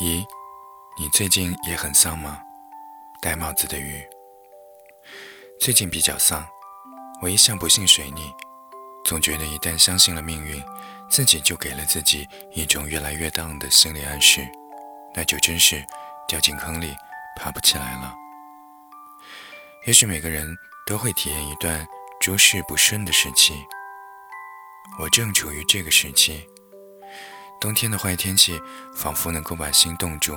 咦，你最近也很丧吗？戴帽子的鱼。最近比较丧，我一向不信水逆，总觉得一旦相信了命运，自己就给了自己一种越来越荡的心理暗示，那就真是掉进坑里爬不起来了。也许每个人都会体验一段诸事不顺的时期，我正处于这个时期。冬天的坏天气仿佛能够把心冻住，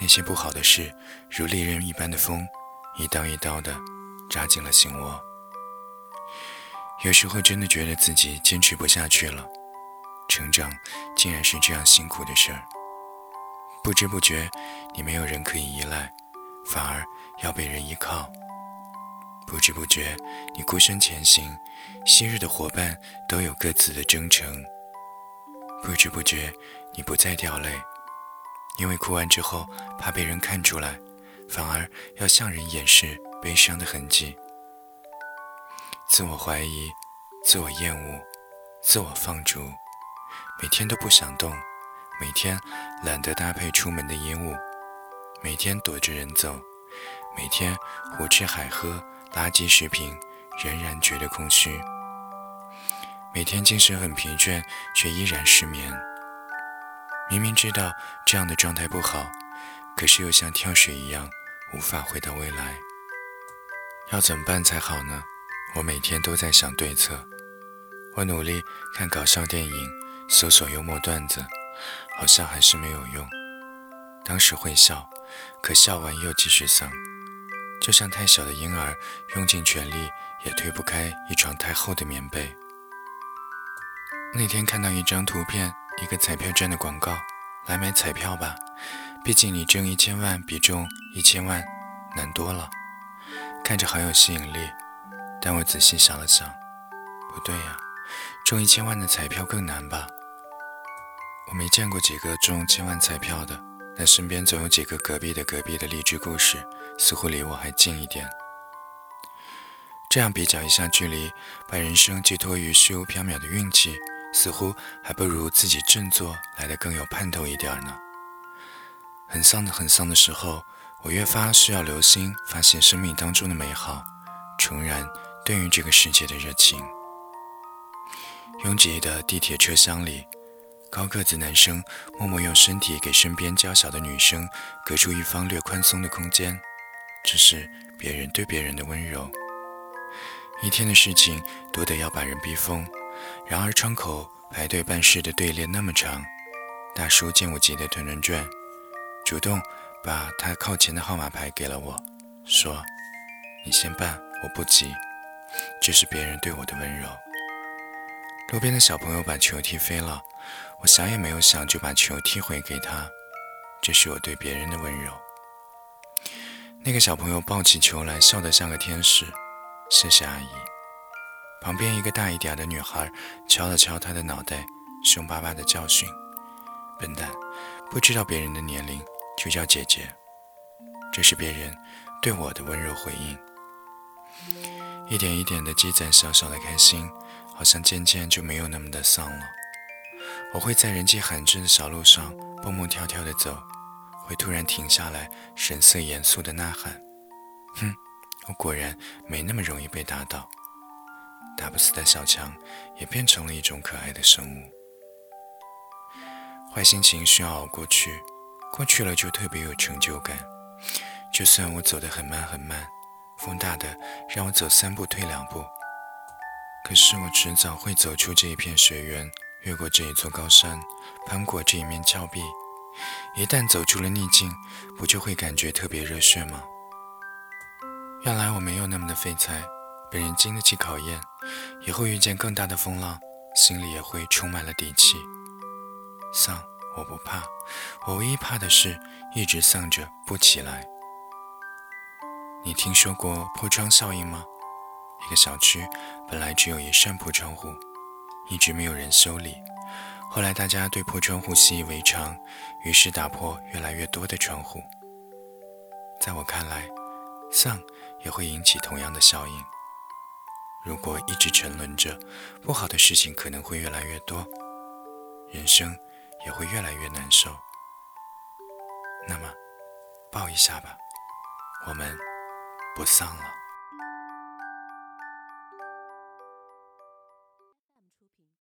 那些不好的事如利刃一般的锋，一刀一刀的扎进了心窝。有时候真的觉得自己坚持不下去了，成长竟然是这样辛苦的事儿。不知不觉，你没有人可以依赖，反而要被人依靠。不知不觉，你孤身前行，昔日的伙伴都有各自的征程。不知不觉，你不再掉泪，因为哭完之后怕被人看出来，反而要向人掩饰悲伤的痕迹。自我怀疑，自我厌恶，自我放逐，每天都不想动，每天懒得搭配出门的衣物，每天躲着人走，每天胡吃海喝垃圾食品，仍然觉得空虚。每天精神很疲倦，却依然失眠。明明知道这样的状态不好，可是又像跳水一样，无法回到未来。要怎么办才好呢？我每天都在想对策。我努力看搞笑电影，搜索幽默段子，好像还是没有用。当时会笑，可笑完又继续丧，就像太小的婴儿，用尽全力也推不开一床太厚的棉被。那天看到一张图片，一个彩票站的广告，来买彩票吧，毕竟你中一千万比中一千万难多了，看着好有吸引力。但我仔细想了想，不对呀，中一千万的彩票更难吧？我没见过几个中千万彩票的，但身边总有几个隔壁的隔壁的励志故事，似乎离我还近一点。这样比较一下距离，把人生寄托于虚无缥缈的运气。似乎还不如自己振作来的更有盼头一点呢。很丧的很丧的时候，我越发需要留心发现生命当中的美好，重燃对于这个世界的热情。拥挤的地铁车厢里，高个子男生默默用身体给身边娇小的女生隔出一方略宽松的空间，这是别人对别人的温柔。一天的事情多得要把人逼疯。然而，窗口排队办事的队列那么长，大叔见我急得团团转，主动把他靠前的号码牌给了我，说：“你先办，我不急。”这是别人对我的温柔。路边的小朋友把球踢飞了，我想也没有想就把球踢回给他，这是我对别人的温柔。那个小朋友抱起球来，笑得像个天使。谢谢阿姨。旁边一个大一点的女孩敲了敲他的脑袋，凶巴巴的教训：“笨蛋，不知道别人的年龄就叫姐姐。”这是别人对我的温柔回应。一点一点的积攒小小的开心，好像渐渐就没有那么的丧了。我会在人迹罕至的小路上蹦蹦跳跳的走，会突然停下来，神色严肃的呐喊：“哼，我果然没那么容易被打倒。”打不死的小强也变成了一种可爱的生物。坏心情需要熬过去，过去了就特别有成就感。就算我走得很慢很慢，风大的让我走三步退两步，可是我迟早会走出这一片雪原，越过这一座高山，攀过这一面峭壁。一旦走出了逆境，不就会感觉特别热血吗？原来我没有那么的废材。本人经得起考验，以后遇见更大的风浪，心里也会充满了底气。丧，我不怕，我唯一怕的是一直丧着不起来。你听说过破窗效应吗？一个小区本来只有一扇破窗户，一直没有人修理，后来大家对破窗户习以为常，于是打破越来越多的窗户。在我看来，丧也会引起同样的效应。如果一直沉沦着，不好的事情可能会越来越多，人生也会越来越难受。那么抱一下吧，我们不丧了。